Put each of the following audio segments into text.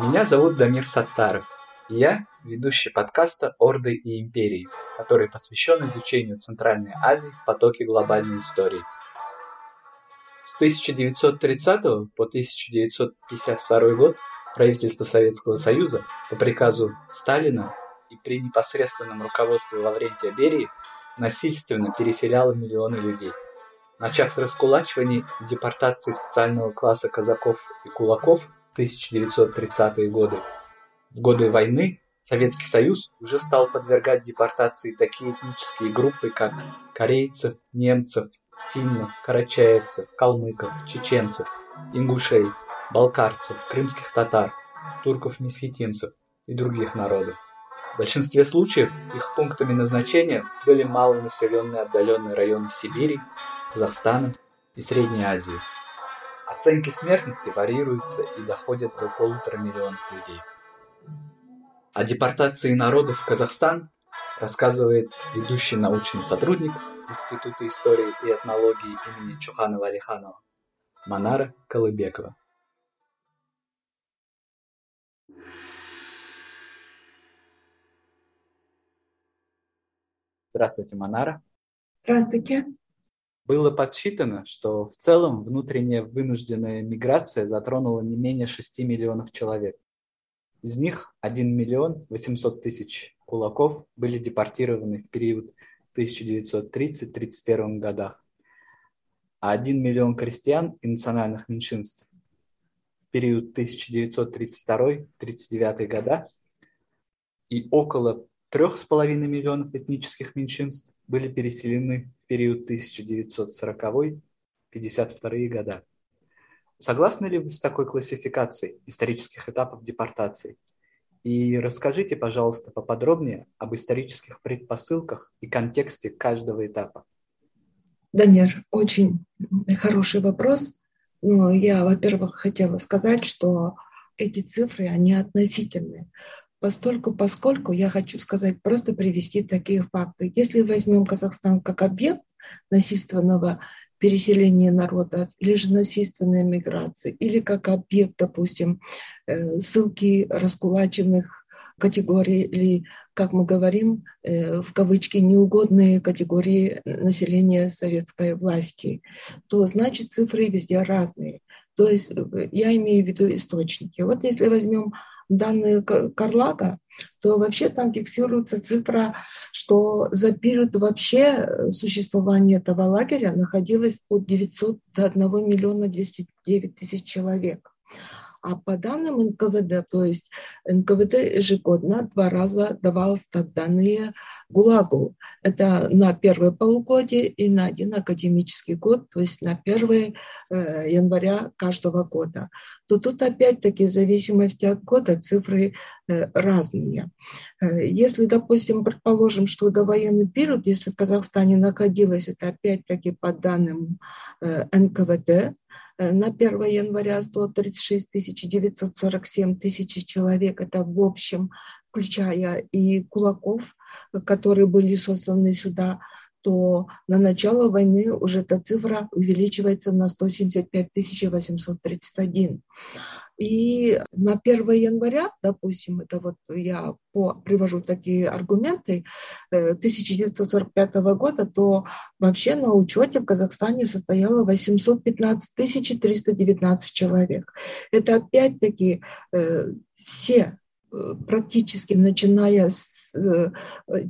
Меня зовут Дамир Саттаров. Я ведущий подкаста «Орды и империи», который посвящен изучению Центральной Азии в потоке глобальной истории. С 1930 по 1952 год правительство Советского Союза по приказу Сталина и при непосредственном руководстве Лаврентия Берии насильственно переселяло миллионы людей. Начав с раскулачивания и депортации социального класса казаков и кулаков 1930-е годы, в годы войны Советский Союз уже стал подвергать депортации такие этнические группы, как корейцев, немцев, финнов, карачаевцев, калмыков, чеченцев, ингушей, балкарцев, крымских татар, турков-месхетинцев и других народов. В большинстве случаев их пунктами назначения были малонаселенные отдаленные районы Сибири, Казахстана и Средней Азии. Оценки смертности варьируются и доходят до полутора миллионов людей. О депортации народов в Казахстан рассказывает ведущий научный сотрудник Института истории и этнологии имени Чуханова Алиханова Манара Колыбекова. Здравствуйте, Манара. Здравствуйте. Было подсчитано, что в целом внутренняя вынужденная миграция затронула не менее 6 миллионов человек. Из них 1 миллион 800 тысяч кулаков были депортированы в период 1930-31 годах, а 1 миллион крестьян и национальных меньшинств в период 1932-39 года и около 3,5 миллионов этнических меньшинств были переселены в период 1940-52 года. Согласны ли вы с такой классификацией исторических этапов депортации? И расскажите, пожалуйста, поподробнее об исторических предпосылках и контексте каждого этапа. Дамир, очень хороший вопрос. Но я, во-первых, хотела сказать, что эти цифры, они относительные. Постольку, поскольку я хочу сказать, просто привести такие факты. Если возьмем Казахстан как объект насильственного переселения народов или же насильственной миграции, или как объект, допустим, э, ссылки раскулаченных категорий или, как мы говорим, э, в кавычки, неугодные категории населения советской власти, то значит цифры везде разные. То есть э, я имею в виду источники. Вот если возьмем данные Карлага, то вообще там фиксируется цифра, что за период вообще э, существования этого лагеря находилось от 900 до 1 миллиона 209 тысяч человек. А по данным НКВД, то есть НКВД ежегодно два раза давал стат-данные ГУЛАГу. Это на первое полугодие и на один академический год, то есть на 1 э, января каждого года. То тут опять-таки в зависимости от года цифры э, разные. Э, если, допустим, предположим, что до военный период, если в Казахстане находилось, это опять-таки по данным НКВД, на 1 января 136 947 тысяч человек. Это в общем, включая и кулаков, которые были сосланы сюда, то на начало войны уже эта цифра увеличивается на 175 831. И на 1 января, допустим, это вот я по, привожу такие аргументы, 1945 э, года, то вообще на учете в Казахстане состояло 815 319 человек. Это опять-таки э, все э, практически начиная с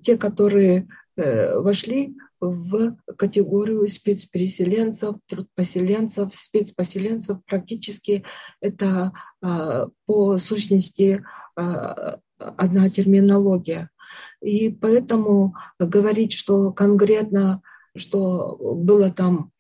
те, которые вошли в категорию спецпереселенцев, трудпоселенцев, спецпоселенцев. Практически это а, по сущности а, одна терминология. И поэтому говорить, что конкретно, что было там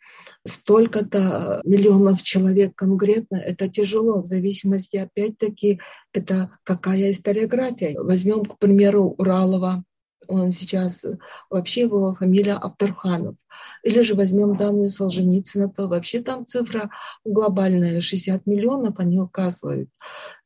столько-то миллионов человек конкретно, это тяжело, в зависимости, опять-таки, это какая историография. Возьмем, к примеру, Уралова, он сейчас, вообще его фамилия Авторханов. Или же возьмем данные Солженицына, то вообще там цифра глобальная, 60 миллионов они указывают.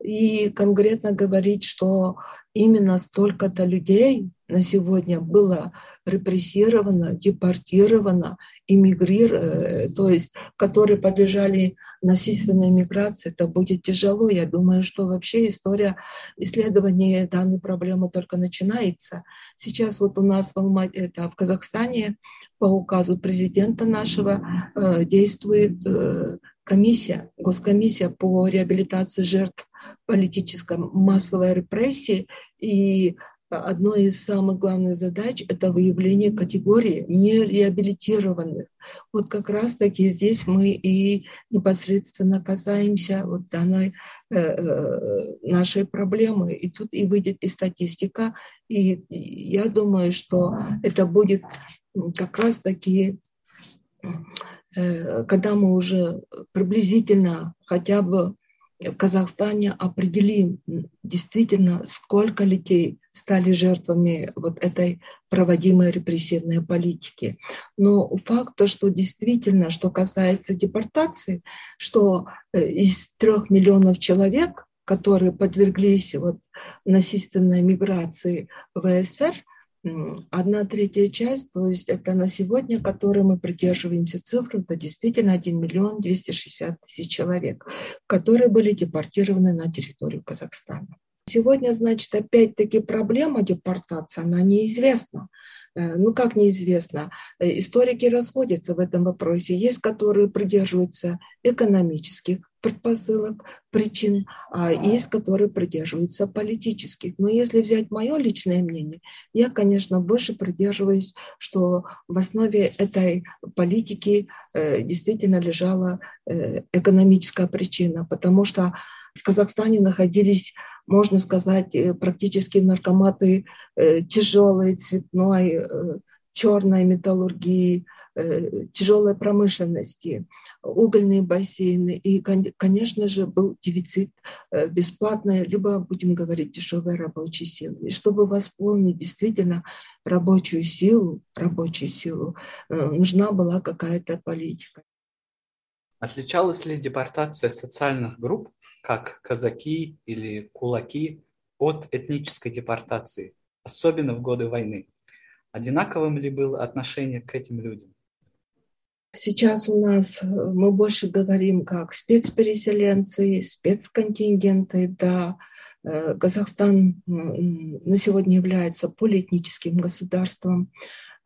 И конкретно говорить, что именно столько-то людей на сегодня было репрессировано, депортировано, иммигрировано, то есть которые подлежали насильственной миграции, это будет тяжело. Я думаю, что вообще история исследования данной проблемы только начинается. Сейчас вот у нас в, Алмате, это в Казахстане по указу президента нашего э, действует э, комиссия, госкомиссия по реабилитации жертв политической массовой репрессии. И одной из самых главных задач – это выявление категории нереабилитированных. Вот как раз-таки здесь мы и непосредственно касаемся вот данной э, э нашей проблемы. И тут и выйдет и статистика. И я думаю, что это будет как раз-таки Э, когда мы уже приблизительно хотя бы в Казахстане определим действительно, сколько людей стали жертвами вот этой проводимой репрессивной политики. Но факт то, что действительно, что касается депортации, что э, из трех миллионов человек, которые подверглись вот насильственной миграции в СССР, одна третья часть, то есть это на сегодня, которой мы придерживаемся цифры, это действительно 1 миллион 260 тысяч человек, которые были депортированы на территорию Казахстана. Сегодня, значит, опять-таки проблема депортации, она неизвестна. Э, ну, как неизвестно, э, историки расходятся в этом вопросе. Есть, которые придерживаются экономических предпосылок, причин, а есть, которые придерживаются политических. Но если взять мое личное мнение, я, конечно, больше придерживаюсь, что в основе этой политики э, действительно лежала экономическая причина, потому что в Казахстане находились можно сказать, э, практически наркоматы э, тяжелой, цветной, э, черной металлургии, тяжелой промышленности, угольные бассейны. И, конечно же, был дефицит бесплатной, либо, будем говорить, дешевой рабочей силы. И чтобы восполнить действительно рабочую силу, рабочую силу, нужна была какая-то политика. Отличалась ли депортация социальных групп, как казаки или кулаки, от этнической депортации, особенно в годы войны? Одинаковым ли было отношение к этим людям? Сейчас у нас э, мы больше говорим как спецпереселенцы, спецконтингенты, да, э, Казахстан на сегодня является полиэтническим государством.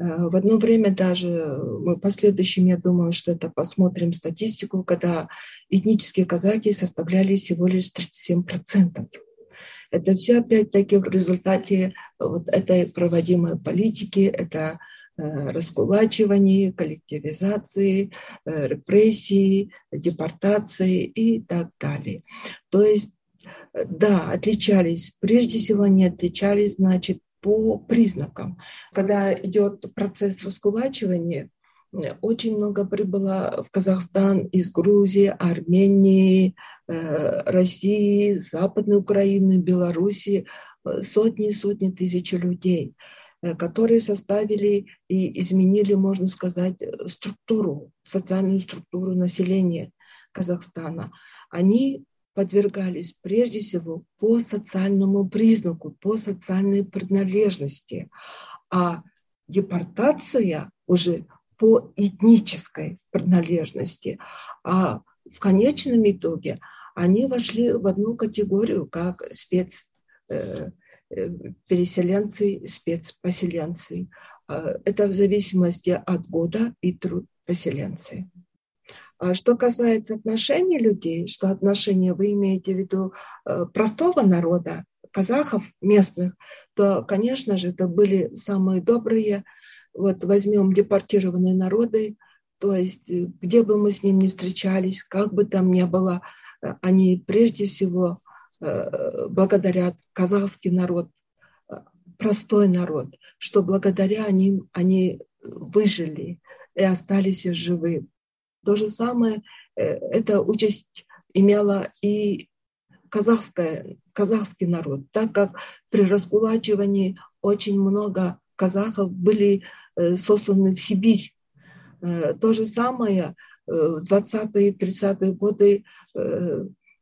Э, в одно время даже мы последующим, я думаю, что это посмотрим статистику, когда этнические казаки составляли всего лишь 37%. Это все опять-таки в результате вот этой проводимой политики, это э, раскулачивание, коллективизации, э, репрессии, депортации и так далее. То есть да, отличались. Прежде всего, они отличались, значит, по признакам. Когда идет процесс раскулачивания, очень много прибыло в Казахстан из Грузии, Армении, э, России, Западной Украины, Белоруссии, э, сотни и сотни тысяч людей, э, которые составили и изменили, можно сказать, структуру, социальную структуру населения Казахстана. Они подвергались прежде всего по социальному признаку, по социальной принадлежности, а депортация уже по этнической принадлежности. А в конечном итоге они вошли в одну категорию как спецпереселенцы, э, спецпоселенцы. Э, это в зависимости от года и труд поселенцы. А что касается отношений людей, что отношения вы имеете в виду э, простого народа, казахов местных, то, конечно же, это были самые добрые. Вот возьмем депортированные народы, то есть э, где бы мы с ним ни встречались, как бы там ни было, э, они прежде всего благодарят казахский народ, простой народ, что благодаря ним они выжили и остались живы. То же самое, э, эта участь имела и казахская, казахский народ, так как при раскулачивании очень много казахов были э, сосланы в Сибирь. Э, то же самое в 20-е, 30-е годы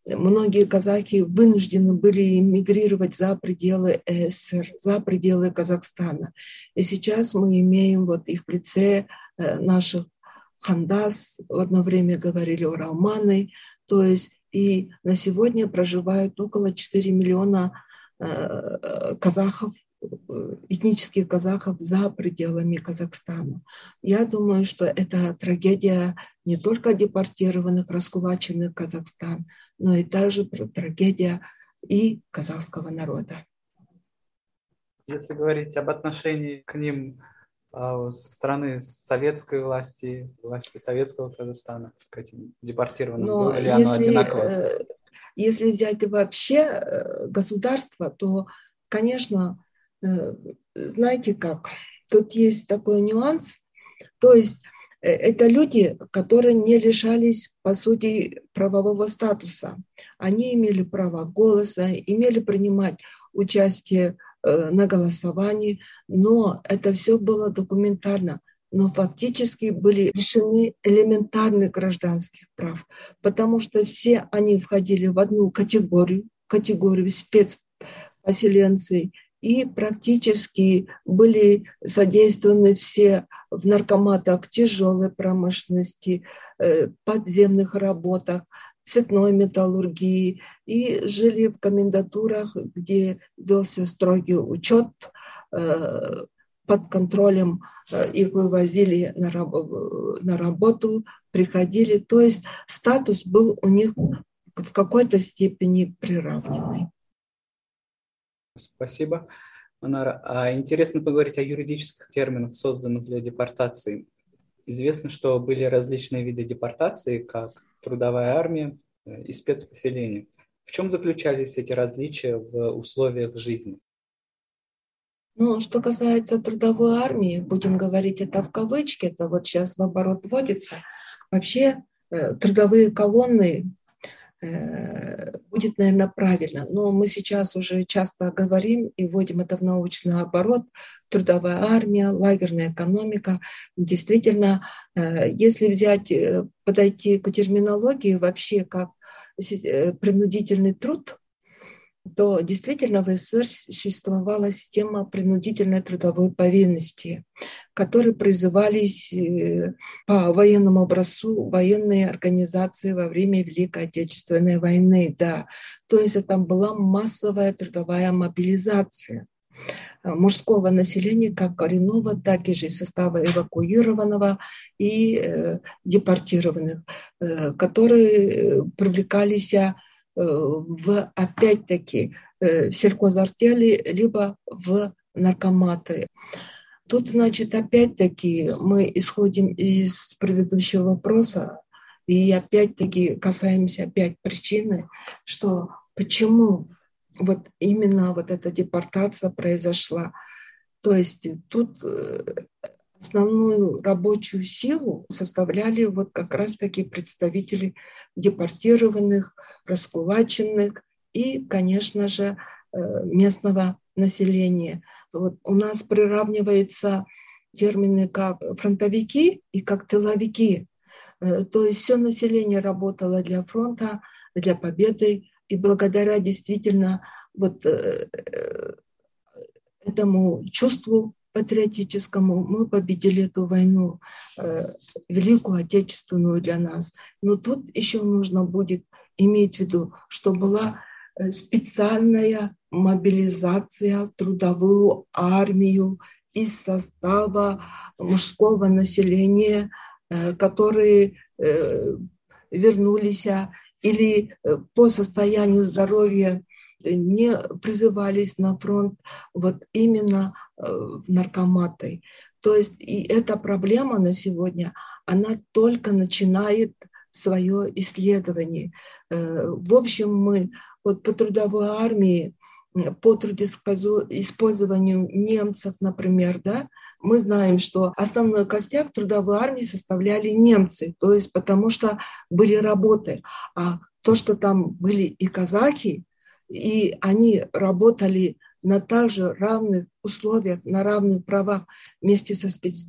многие казаки вынуждены были мигрировать за пределы СССР, за пределы Казахстана. И сейчас мы имеем вот их в лице э, наших хандас, в одно время говорили уралманы, то есть и на сегодня проживают около 4 миллиона э, казахов этнических казахов за пределами Казахстана. Я думаю, что это трагедия не только депортированных, раскулаченных Казахстан, но и также трагедия и казахского народа. Если говорить об отношении к ним а, со стороны советской власти, власти советского Казахстана, к этим депортированным, Но было ли оно если, одинаково? Э, если взять вообще э, государство, то, конечно, Э, знаете как, тут есть такой нюанс, то есть э, это люди, которые не лишались, по сути, правового статуса. Они имели право голоса, имели принимать участие э, на голосовании, но это все было документально но фактически были лишены элементарных гражданских прав, потому что все они входили в одну категорию, категорию спецпоселенцев, и практически были задействованы все в наркоматах тяжелой промышленности, э, подземных работах, цветной металлургии и жили в комендатурах, где велся строгий учет, э, под контролем э, их вывозили на, на работу, приходили. То есть статус был у них в какой-то степени приравненный. Спасибо, Манара. А интересно поговорить о юридических терминах, созданных для депортации. Известно, что были различные виды депортации, как трудовая армия э, и спецпоселение. В чем заключались эти различия в условиях жизни? Ну, что касается трудовой армии, будем говорить это в кавычки, это вот сейчас в оборот вводится. Вообще э, трудовые колонны будет, наверное, правильно. Но мы сейчас уже часто говорим и вводим это в научный оборот. Трудовая армия, лагерная экономика. Действительно, э, если взять, э, подойти к терминологии вообще как принудительный труд, то действительно в СССР существовала система принудительной трудовой повинности, которые призывались э, по военному образцу военные организации во время Великой Отечественной войны. Да. То есть это была массовая трудовая мобилизация мужского населения, как коренного, так и же состава эвакуированного и э, депортированных, э, которые привлекались Э, в, опять-таки, э, в сельхозартели, либо в наркоматы. Тут, значит, опять-таки мы исходим из предыдущего вопроса и опять-таки касаемся опять причины, что почему вот именно вот эта депортация произошла. То есть тут э, основную рабочую силу составляли вот как раз-таки представители депортированных, раскулаченных и, конечно же, э, местного населения. Вот у нас приравниваются термины как фронтовики и как тыловики. Э, то есть все население работало для фронта, для победы, и благодаря действительно вот э, этому чувству патриотическому мы победили эту войну, Великую Отечественную для нас. Но тут еще нужно будет иметь в виду, что была э, специальная мобилизация трудовую армию из состава мужского населения, э, которые вернулись или по состоянию здоровья не призывались на фронт вот именно э, в наркоматы. То есть и эта проблема на сегодня, она только начинает свое исследование. Э, в общем, мы вот по трудовой армии, по использованию немцев, например, да, мы знаем, что основной костяк трудовой армии составляли немцы, то есть потому что были работы. А то, что там были и казаки, и они работали на также равных условиях, на равных правах вместе со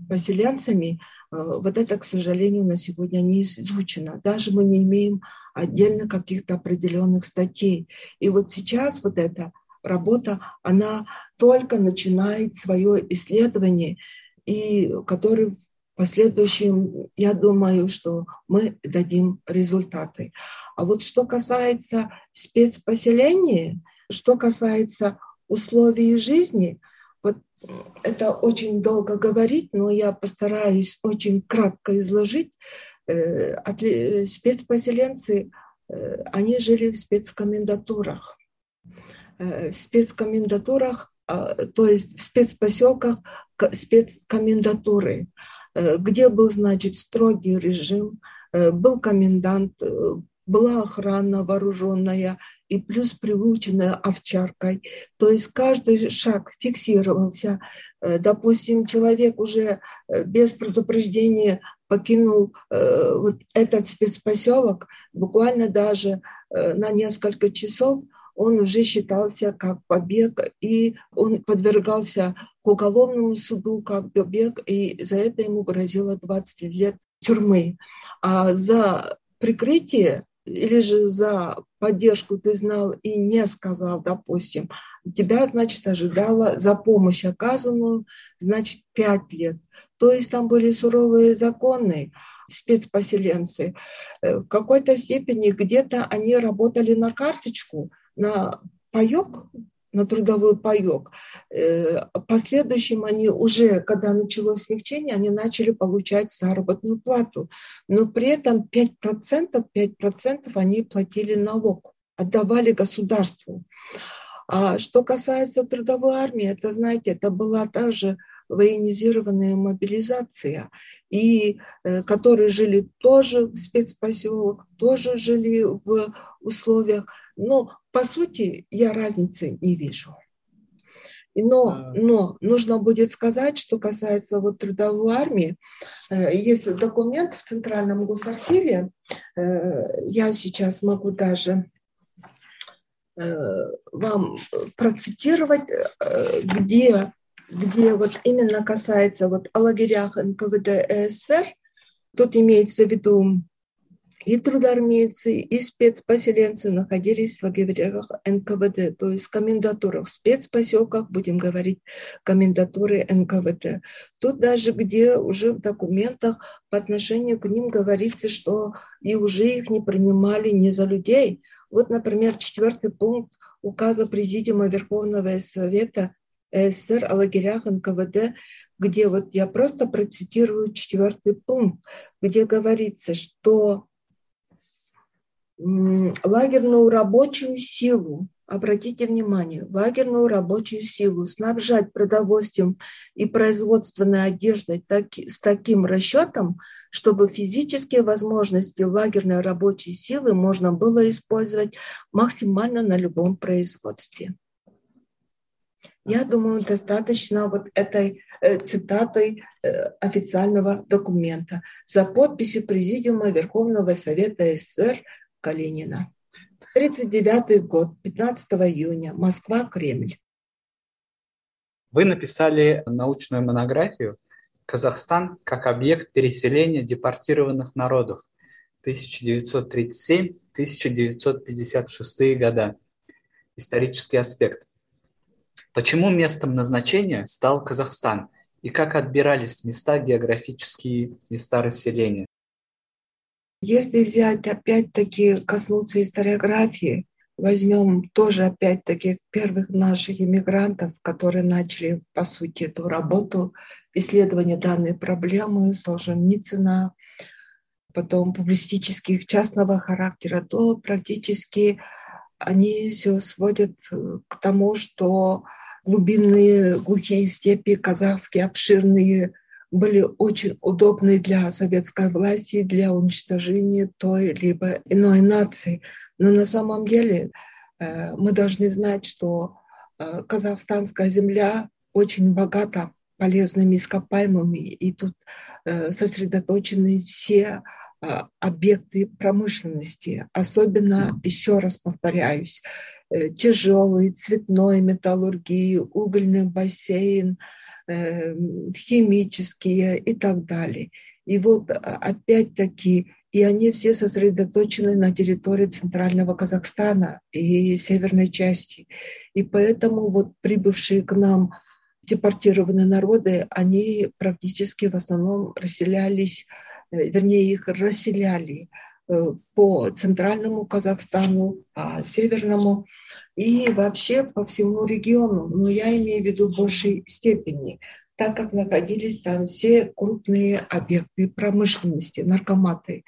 поселенцами, вот это, к сожалению, на сегодня не изучено. Даже мы не имеем отдельно каких-то определенных статей. И вот сейчас вот эта работа, она только начинает свое исследование, и который в последующем, я думаю, что мы дадим результаты. А вот что касается спецпоселения, что касается условий жизни, вот это очень долго говорить, но я постараюсь очень кратко изложить. Э, спецпоселенцы, э, они жили в спецкомендатурах. Э, в спецкомендатурах, а, то есть в спецпоселках спецкомендатуры, где был, значит, строгий режим, был комендант, была охрана вооруженная, и плюс приученная овчаркой. То есть каждый шаг фиксировался. Э, допустим, человек уже э, без предупреждения покинул э, вот этот спецпоселок, буквально даже на несколько часов он уже считался как побег, и он подвергался к уголовному суду как побег, и за это ему грозило 20 лет тюрьмы. А за прикрытие или же за поддержку ты знал и не сказал, допустим, тебя, значит, ожидала за помощь оказанную, значит, пять лет. То есть там были суровые законы, спецпоселенцы. Э, в какой-то степени где-то они работали на карточку, на паек, на трудовой паек. Э, последующим они уже, когда началось смягчение, они начали получать заработную плату. Но при этом 5%, 5% они платили налог, отдавали государству. А что касается трудовой армии, это, знаете, это была также военизированная мобилизация, и э, которые жили тоже в спецпоселок, тоже жили в условиях но, по сути, я разницы не вижу. Но, но нужно будет сказать, что касается вот трудовой армии, э, есть документ в Центральном госархиве, э, я сейчас могу даже э, вам процитировать, где, где вот именно касается вот о лагерях НКВД СССР, тут имеется в виду и трудармейцы, и спецпоселенцы находились в лагерях НКВД, то есть комендатурах, в спецпоселках, будем говорить, комендатуры НКВД. Тут даже где уже в документах по отношению к ним говорится, что и уже их не принимали не за людей. Вот, например, четвертый пункт указа Президиума Верховного Совета СССР о лагерях НКВД, где вот я просто процитирую четвертый пункт, где говорится, что лагерную рабочую силу, обратите внимание, лагерную рабочую силу снабжать продовольствием и производственной одеждой так, с таким расчетом, чтобы физические возможности лагерной рабочей силы можно было использовать максимально на любом производстве. Я думаю, достаточно вот этой э, цитатой э, официального документа за подписью Президиума Верховного Совета СССР Калинина. 39 год, 15 июня, Москва, Кремль. Вы написали научную монографию «Казахстан как объект переселения депортированных народов 1937-1956 года. Исторический аспект». Почему местом назначения стал Казахстан и как отбирались места географические места расселения? Если взять опять-таки коснуться историографии, возьмем тоже опять-таки первых наших иммигрантов, которые начали, по сути, эту работу исследования данной проблемы, Солженицына, потом публистических частного характера, то практически они все сводят к тому, что глубинные глухие степи, казахские обширные были очень удобны для советской власти, для уничтожения той либо иной нации. Но на самом деле э, мы должны знать, что э, казахстанская земля очень богата полезными ископаемыми, и тут э, сосредоточены все объекты промышленности. Особенно, еще раз повторяюсь, тяжелый, цветной металлургии, угольный бассейн – химические и так далее. И вот а, опять-таки, и они все сосредоточены на территории центрального Казахстана и северной части. И поэтому вот прибывшие к нам депортированные народы, они практически в основном расселялись, э, вернее, их расселяли по центральному Казахстану, по северному и вообще по всему региону. Но я имею в виду в большей степени, так как находились там все крупные объекты промышленности, наркоматы.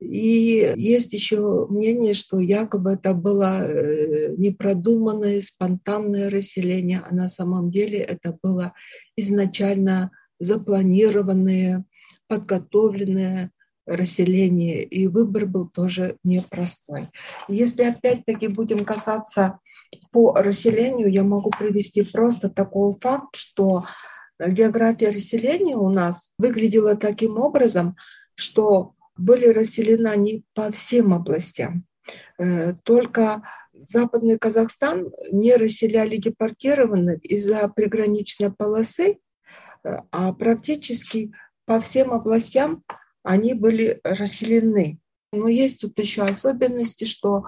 И есть еще мнение, что якобы это было э, непродуманное, спонтанное расселение, а на самом деле это было изначально запланированное, подготовленное расселение, и выбор был тоже непростой. Если опять-таки будем касаться по расселению, я могу привести просто такой факт, что география расселения у нас выглядела таким образом, что были расселены не по всем областям. Э, только Западный Казахстан не расселяли депортированных из-за приграничной полосы, э, а практически по всем областям они были расселены. Но есть тут еще особенности, что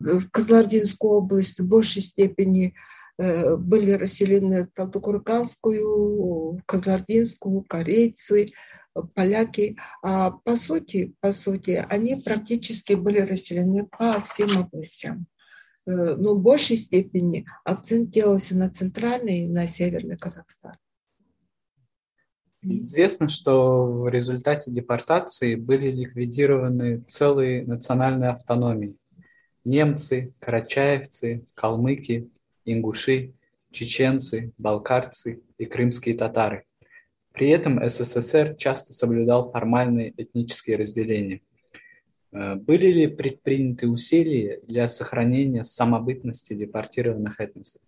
в Казлардинскую область в большей степени э, были расселены Талдыкурганскую, Казлардинскую, корейцы, поляки. А по сути, по сути, они практически были расселены по всем областям. Э, но в большей степени акцент делался на центральный и на северный Казахстан. Известно, что в результате депортации были ликвидированы целые национальные автономии. Немцы, карачаевцы, калмыки, ингуши, чеченцы, балкарцы и крымские татары. При этом СССР часто соблюдал формальные этнические разделения. Э, были ли предприняты усилия для сохранения самобытности депортированных этносов?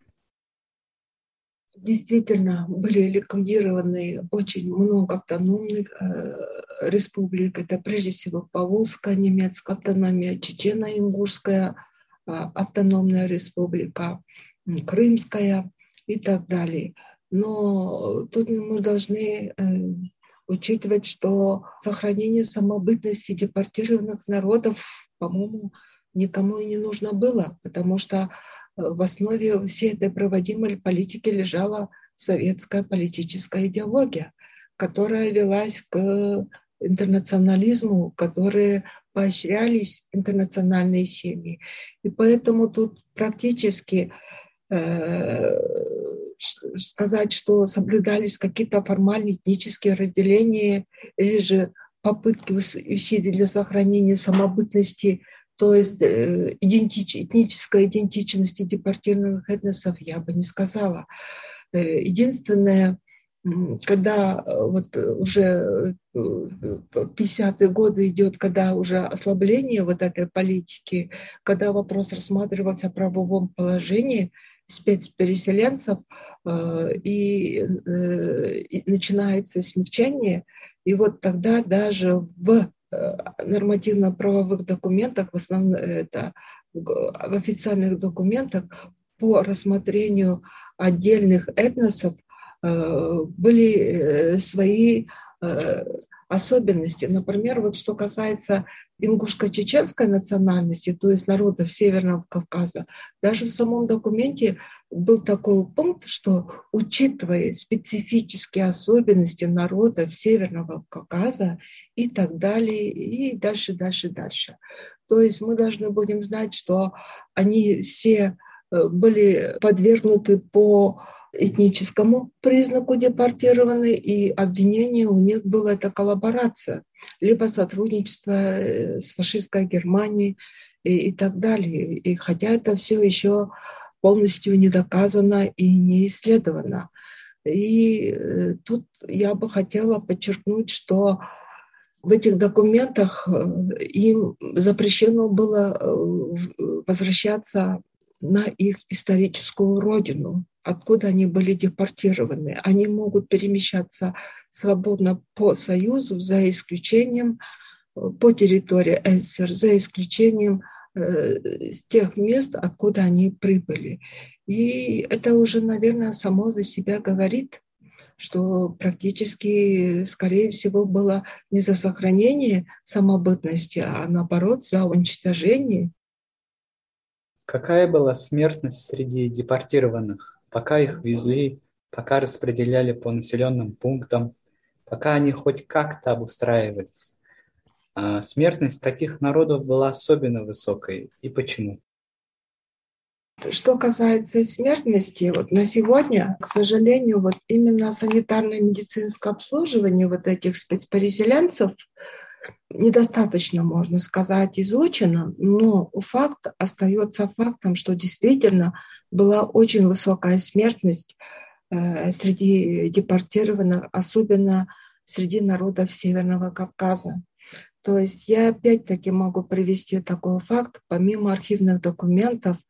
Действительно, были ликвидированы очень много автономных э, республик. Это прежде всего Поволжская немецкая автономия, Чечено-Ингушская э, автономная республика, Крымская и так далее. Но тут мы должны э, учитывать, что сохранение самобытности депортированных народов, по-моему, никому и не нужно было, потому что в основе всей этой проводимой политики лежала советская политическая идеология, которая велась к интернационализму, которые поощрялись интернациональные семьи. И поэтому тут практически э, сказать, что соблюдались какие-то формальные этнические разделения или же попытки усилий для сохранения самобытности, то есть э, идентич, этнической идентичности депортированных этносов, я бы не сказала. Э, единственное, когда э, вот уже 50-е годы идет, когда уже ослабление вот этой политики, когда вопрос рассматривался о правовом положении – спецпереселенцев, и, и начинается смягчение. И вот тогда даже в нормативно-правовых документах, в основном это в официальных документах по рассмотрению отдельных этносов были свои особенности. Например, вот что касается ингушско-чеченской национальности, то есть народов Северного Кавказа, даже в самом документе был такой пункт, что учитывая специфические особенности народов Северного Кавказа и так далее, и дальше, дальше, дальше. То есть мы должны будем знать, что они все э, были подвергнуты по этническому признаку депортированы, и обвинение у них было это коллаборация, либо сотрудничество э, с фашистской Германией и, и так далее. И хотя это все еще полностью не доказано и не исследовано. И э, тут я бы хотела подчеркнуть, что в этих документах э, им запрещено было возвращаться на их историческую родину откуда они были депортированы. Они могут перемещаться свободно по Союзу, за исключением э, по территории СССР, за исключением э, с тех мест, откуда они прибыли. И это уже, наверное, само за себя говорит, что практически, скорее всего, было не за сохранение самобытности, а наоборот за уничтожение. Какая была смертность среди депортированных, пока их везли, пока распределяли по населенным пунктам, пока они хоть как-то обустраивались? А смертность таких народов была особенно высокой. И почему? Что касается смертности, вот на сегодня, к сожалению, вот именно санитарное медицинское обслуживание вот этих спецпереселенцев недостаточно, можно сказать, изучено, но факт остается фактом, что действительно была очень высокая смертность э, среди депортированных, особенно среди народов Северного Кавказа. То есть я опять-таки могу привести такой факт, помимо архивных документов –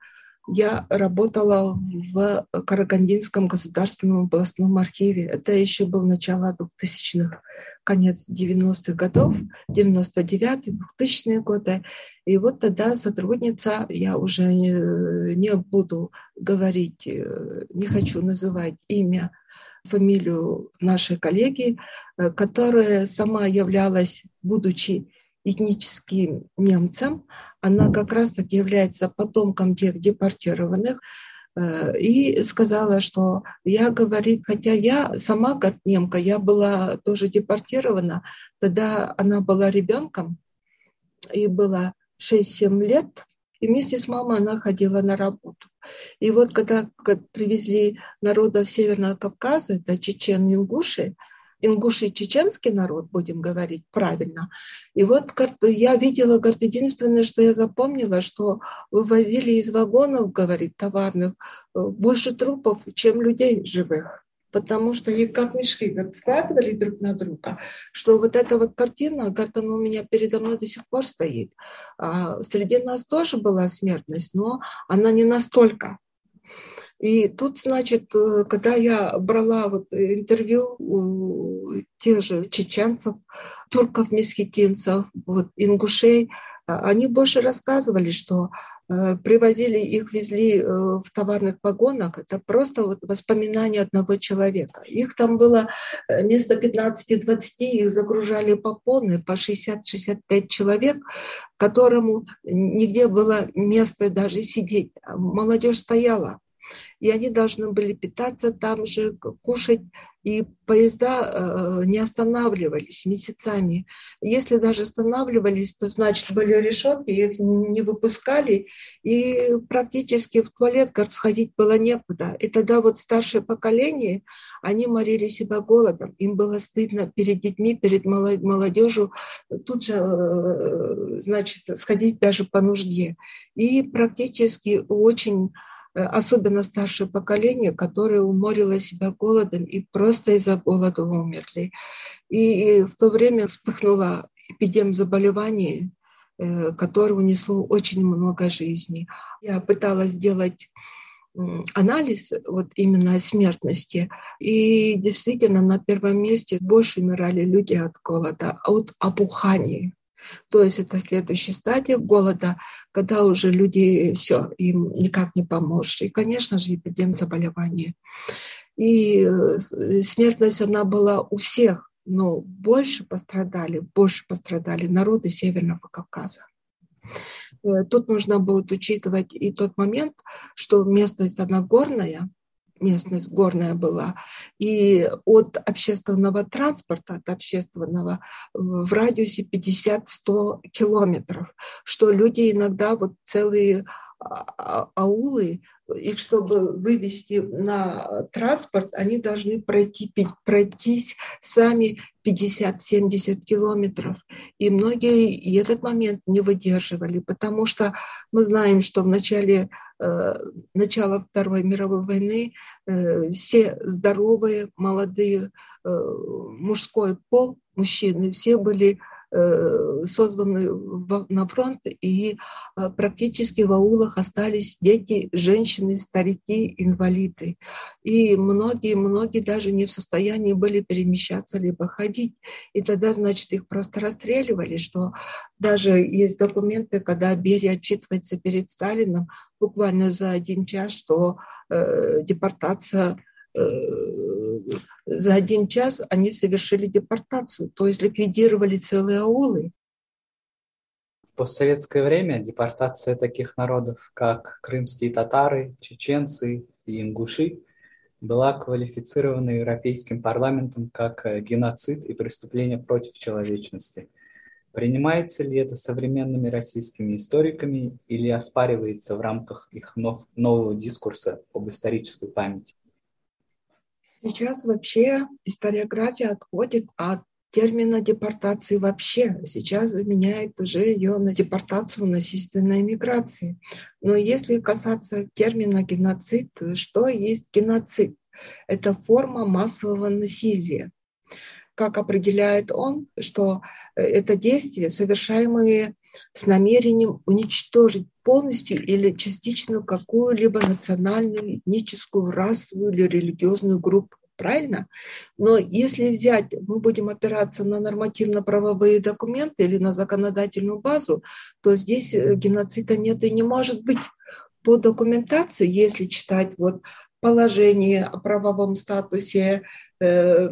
я работала в Карагандинском государственном областном архиве. Это еще был начало 2000-х, конец 90-х годов, 99-й, 2000-е годы. И вот тогда сотрудница, я уже не, не буду говорить, э, не хочу называть имя, фамилию нашей коллеги, э, которая сама являлась, будучи этническим немцам. Она как раз-таки является потомком тех депортированных. Э, и сказала, что я, говорит, хотя я сама как немка, я была тоже депортирована, тогда она была ребенком, и было 6-7 лет, и вместе с мамой она ходила на работу. И вот когда привезли народов Северного Кавказа, это чечен ингуши, ингуши чеченский народ, будем говорить правильно. И вот я видела, говорит, единственное, что я запомнила, что вывозили из вагонов, говорит, товарных, э, больше трупов, чем людей живых потому что их как мешки как складывали друг на друга, что вот эта вот картина, она у меня передо мной до сих пор стоит. А среди нас тоже была смертность, но она не настолько. И тут, значит, э, когда я брала вот интервью у тех же чеченцев, турков, месхетинцев, вот, ингушей, а, они больше рассказывали, что привозили их, везли э, в товарных вагонах. Это просто вот воспоминания одного человека. Их там было вместо 15-20, их загружали по полной, по 60-65 человек, которому нигде было места даже сидеть. Молодежь стояла и они должны были питаться там же, кушать, и поезда э, не останавливались месяцами. Если даже останавливались, то значит были решетки, их не выпускали, и практически в туалет сходить было некуда. И тогда вот старшее поколение, они морили себя голодом, им было стыдно перед детьми, перед молодежью тут же, э, значит, сходить даже по нужде. И практически очень Э, особенно старшее поколение, которое уморило себя голодом и просто из-за голода умерли. И в то время вспыхнула эпидемия заболеваний, э, которое унесло очень много жизней. Я пыталась сделать анализ вот именно смертности. И действительно на первом месте больше умирали люди от голода, а от опухания. То есть это следующая стадия голода, когда уже люди все, им никак не поможешь. И, конечно же, эпидемия заболевания. И э, смертность, она была у всех, но больше пострадали, больше пострадали народы Северного Кавказа. Э, тут нужно будет учитывать и тот момент, что местность она горная, местность горная была, и от общественного транспорта, от общественного в радиусе 50-100 километров, что люди иногда вот целые а, а, аулы, их чтобы вывести на транспорт, они должны пройти, пройтись сами 50-70 километров. И многие и этот момент не выдерживали, потому что мы знаем, что в начале э, начала Второй мировой войны э, все здоровые, молодые, э, мужской пол, мужчины, все были созваны на фронт, и э, практически в аулах остались дети, женщины, старики, инвалиды. И многие-многие даже не в состоянии были перемещаться либо ходить. И тогда, значит, их просто расстреливали, что даже есть документы, когда Берия отчитывается перед Сталином буквально за один час, что э, депортация Э, за один час они совершили депортацию, то есть ликвидировали целые аулы. В постсоветское время депортация таких народов, как крымские татары, чеченцы и ингуши, была квалифицирована Европейским парламентом как э, геноцид и преступление против человечности. Принимается ли это современными российскими историками или оспаривается в рамках их нов нового дискурса об исторической памяти? Сейчас вообще историография отходит от термина депортации вообще. Сейчас заменяет уже ее на депортацию насильственной миграции. Но если касаться термина геноцид, что есть геноцид? Это форма массового насилия. Как определяет он, что э, это действие, совершаемое с намерением уничтожить полностью или частично какую-либо национальную, этническую, расовую или религиозную группу правильно? Но если взять, мы будем опираться на нормативно-правовые документы или на законодательную базу, то здесь э, геноцида нет и не может быть. По документации, если читать вот положение о правовом статусе, э,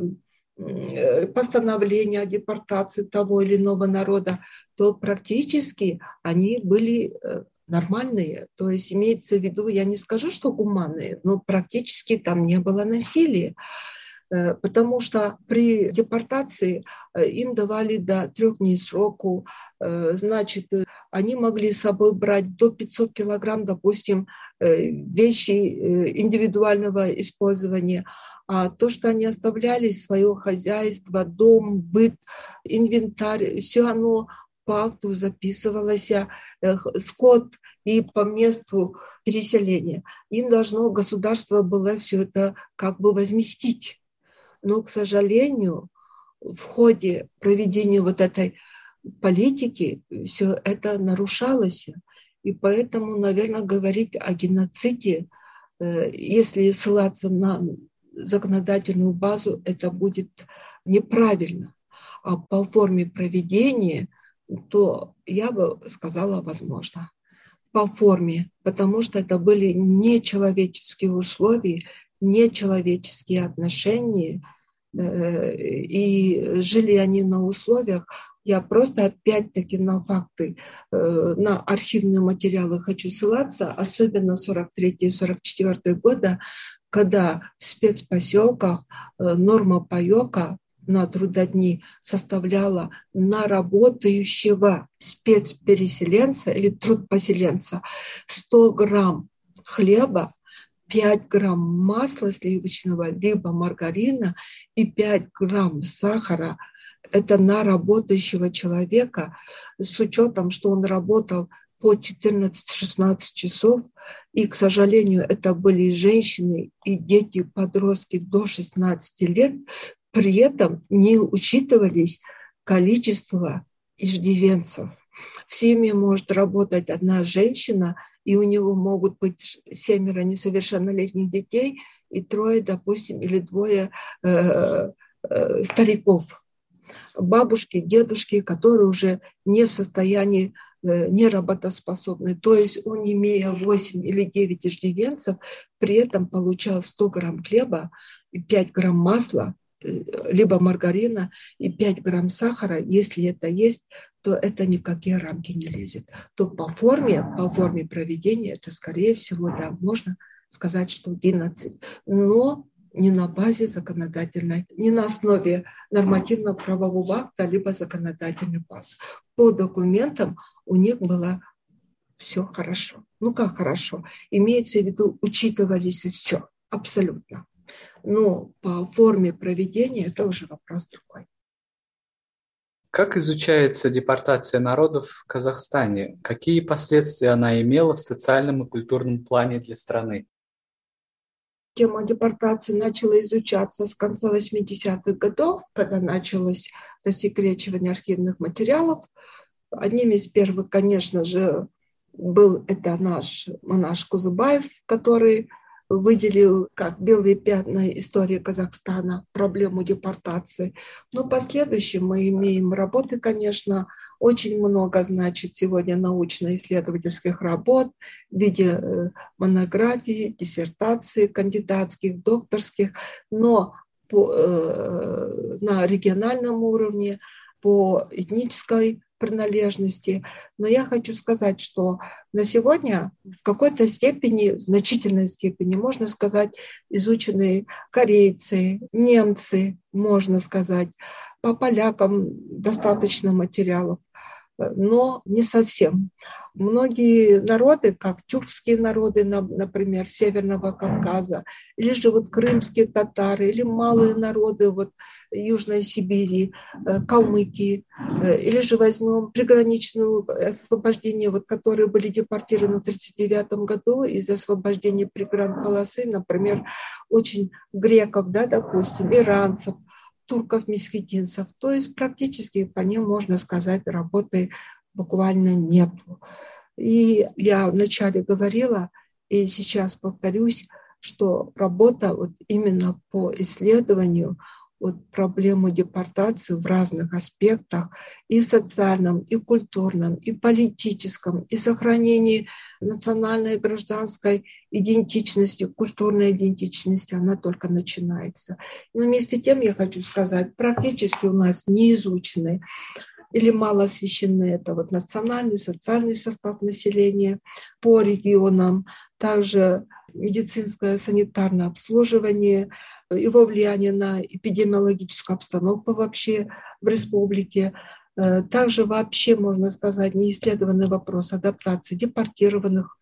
э, постановление о депортации того или иного народа, то практически они были нормальные. То есть имеется в виду, я не скажу, что гуманные, но практически там не было насилия. Э, потому что при депортации э, им давали до трех дней сроку, э, значит, они могли с собой брать до 500 килограмм, допустим, вещи индивидуального использования, то, что они оставляли свое хозяйство, дом, быт, инвентарь, все оно по акту записывалось, скот и по месту переселения. Им должно государство было все это как бы возместить. Но, к сожалению, в ходе проведения вот этой политики все это нарушалось. И поэтому, наверное, говорить о геноциде, э, если ссылаться на законодательную базу, это будет неправильно. А по форме проведения – то я бы сказала возможно по форме, потому что это были нечеловеческие условия, нечеловеческие отношения, э, и жили они на условиях, я просто опять-таки на факты, э, на архивные материалы хочу ссылаться, особенно 43-44 года, когда в спецпоселках э, норма паёка на трудодни составляла на работающего спецпереселенца или трудпоселенца 100 грамм хлеба, 5 грамм масла сливочного, либо маргарина и 5 грамм сахара. Это на работающего человека с учетом, что он работал по 14-16 часов. И, к сожалению, это были женщины и дети, подростки до 16 лет, при этом не учитывались количество иждивенцев. В семье может работать одна женщина, и у него могут быть семеро несовершеннолетних детей и трое, допустим, или двое э, э, стариков, бабушки, дедушки, которые уже не в состоянии э, не работоспособны. То есть он, имея 8 или 9 иждивенцев, при этом получал 100 грамм хлеба и 5 грамм масла, либо маргарина и 5 грамм сахара, если это есть, то это ни в какие рамки не лезет. То по форме, по форме проведения это, скорее всего, да, можно сказать, что геноцид. Но не на базе законодательной, не на основе нормативно-правового акта, либо законодательной базы. По документам у них было все хорошо. Ну как хорошо? Имеется в виду, учитывались все, абсолютно. Но по форме проведения это уже вопрос другой. Как изучается депортация народов в Казахстане? Какие последствия она имела в социальном и культурном плане для страны? Тема депортации начала изучаться с конца 80-х годов, когда началось рассекречивание архивных материалов. Одним из первых, конечно же, был это наш монаш Кузубаев, который выделил как белые пятна истории Казахстана, проблему депортации. Но последующем мы имеем работы, конечно, очень много, значит, сегодня научно-исследовательских работ в виде э, монографий, диссертаций, кандидатских, докторских. Но по, э, на региональном уровне, по этнической принадлежности. Но я хочу сказать, что на сегодня в какой-то степени, в значительной степени, можно сказать, изучены корейцы, немцы, можно сказать, по полякам достаточно материалов, но не совсем. Многие народы, как тюркские народы, например, Северного Кавказа, или же вот крымские татары, или малые народы вот Южной Сибири, э, Калмыкии, э, или же возьмем приграничную освобождение, вот, которые были депортированы в 1939 году из освобождения пригран-полосы, например, очень греков, да, допустим, иранцев, турков, месхетинцев. То есть практически по ним, можно сказать, работы буквально нету. И я вначале говорила, и сейчас повторюсь, что работа вот именно по исследованию вот проблему депортации в разных аспектах, и в социальном, и культурном, и политическом, и сохранении национальной гражданской идентичности, культурной идентичности, она только начинается. Но вместе тем я хочу сказать, практически у нас не изучены или мало освещены это вот национальный, социальный состав населения по регионам, также медицинское санитарное обслуживание, его влияние на эпидемиологическую обстановку вообще в республике. Э, также вообще, можно сказать, неисследованный вопрос адаптации депортированных,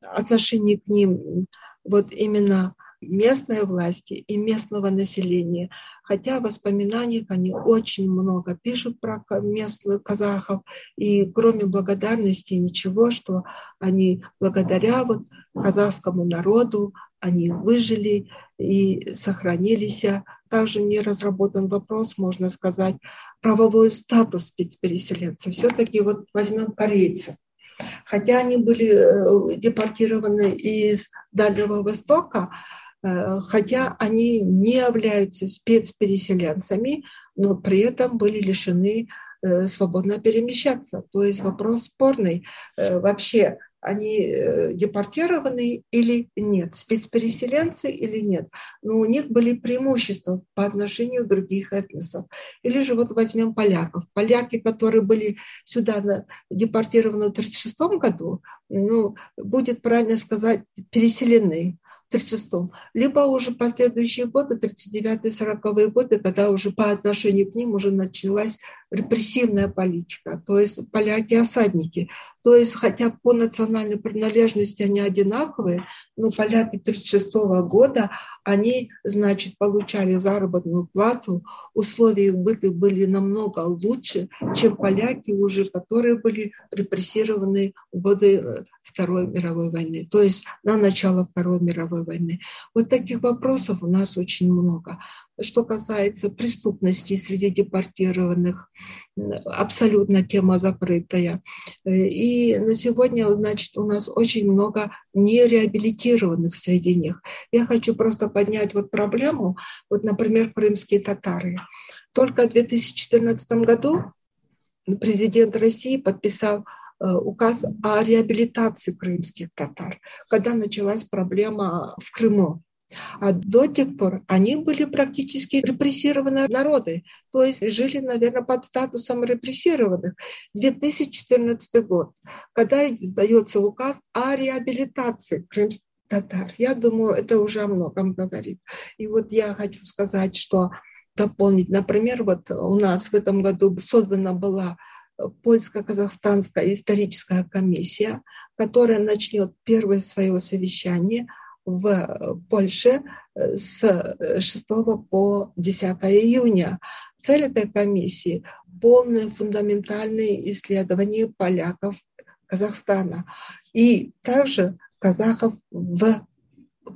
отношений к ним вот именно местной власти и местного населения. Хотя в воспоминаниях они очень много пишут про местных казахов, и кроме благодарности ничего, что они благодаря вот казахскому народу, они выжили и сохранились. Также не разработан вопрос, можно сказать, правовой статус спецпереселенцев. Все-таки вот возьмем корейцев. Хотя они были э, депортированы из Дальнего Востока, хотя они не являются спецпереселенцами, но при этом были лишены э, свободно перемещаться. То есть вопрос спорный. Вообще они э, депортированы или нет, спецпереселенцы или нет. Но у них были преимущества по отношению других этносов. Или же вот возьмем поляков. Поляки, которые были сюда депортированы в 1936 году, ну, будет правильно сказать, переселены. 36-м, либо уже последующие годы, 39-40-е годы, когда уже по отношению к ним уже началась репрессивная политика, то есть поляки-осадники. То есть, хотя по национальной принадлежности они одинаковые, но поляки 1936 года, они, значит, получали заработную плату, условия их быта были намного лучше, чем поляки уже, которые были репрессированы в годы э, Второй мировой войны, то есть на начало Второй мировой войны. Вот таких вопросов у нас очень много. Что касается преступности среди депортированных, абсолютно тема закрытая. И на сегодня, значит, у нас очень много нереабилитированных среди них. Я хочу просто поднять вот проблему, вот, например, крымские татары. Только в 2014 году президент России подписал э, указ о реабилитации крымских татар, когда началась проблема в Крыму. А до тех пор они были практически репрессированные народы, то есть жили, наверное, под статусом репрессированных. 2014 год, когда издается указ о реабилитации крымских татар. Я думаю, это уже о многом говорит. И вот я хочу сказать, что дополнить, например, вот у нас в этом году создана была польско-казахстанская историческая комиссия, которая начнет первое свое совещание – в Польше э, с 6 по 10 июня. Цель этой комиссии – полное фундаментальное исследование поляков Казахстана и также казахов в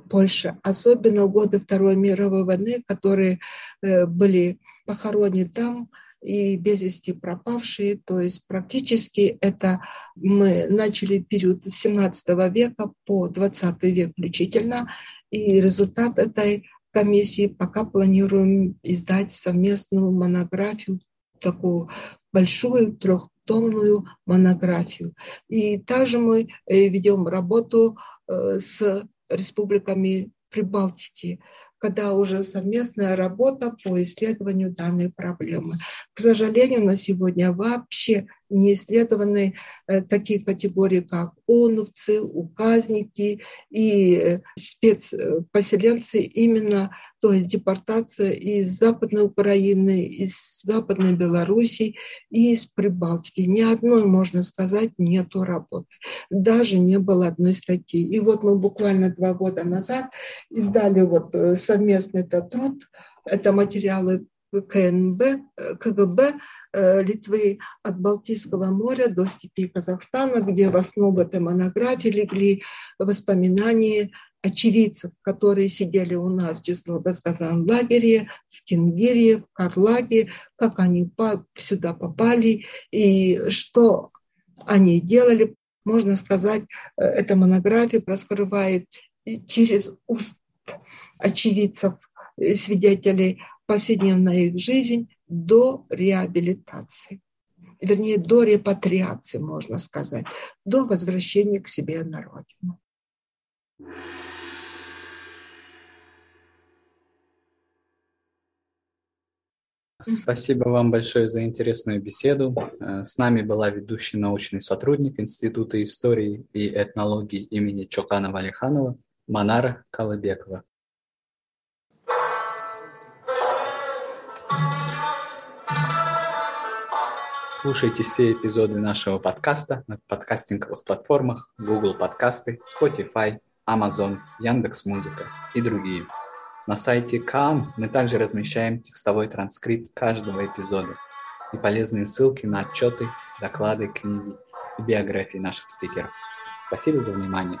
Польше, особенно годы Второй мировой войны, которые э, были похоронены там, и без вести пропавшие. То есть практически это мы начали период с 17 века по 20 век включительно. И результат этой комиссии пока планируем издать совместную монографию, такую большую трехтомную монографию. И также мы э, ведем работу э, с республиками Прибалтики, когда уже совместная работа по исследованию данной проблемы. К сожалению, на сегодня вообще не исследованы э, такие категории, как оновцы, указники и э, спецпоселенцы именно, то есть депортация из Западной Украины, из Западной Белоруссии и из Прибалтики. Ни одной, можно сказать, нету работы. Даже не было одной статьи. И вот мы буквально два года назад издали вот э, совместный этот труд, это материалы КНБ, КГБ Э, Литвы от Балтийского моря до степи Казахстана, где в основу этой монографии легли воспоминания очевидцев, которые сидели у нас в Число-Досказан лагере, в Кенгире, в Карлаге, как они сюда попали и что они делали. Можно сказать, э, эта монография раскрывает через уст очевидцев, э, свидетелей повседневная их жизнь, до реабилитации, вернее, до репатриации, можно сказать, до возвращения к себе на родину. Спасибо вам большое за интересную беседу. Э, с нами была ведущий научный сотрудник Института истории и этнологии имени Чоканова Алиханова Манара Калыбекова. Слушайте все эпизоды нашего подкаста на подкастинговых платформах Google Подкасты, Spotify, Amazon, Яндекс.Музыка и другие. На сайте КАМ мы также размещаем текстовой транскрипт каждого эпизода и полезные ссылки на отчеты, доклады, книги и биографии наших спикеров. Спасибо за внимание.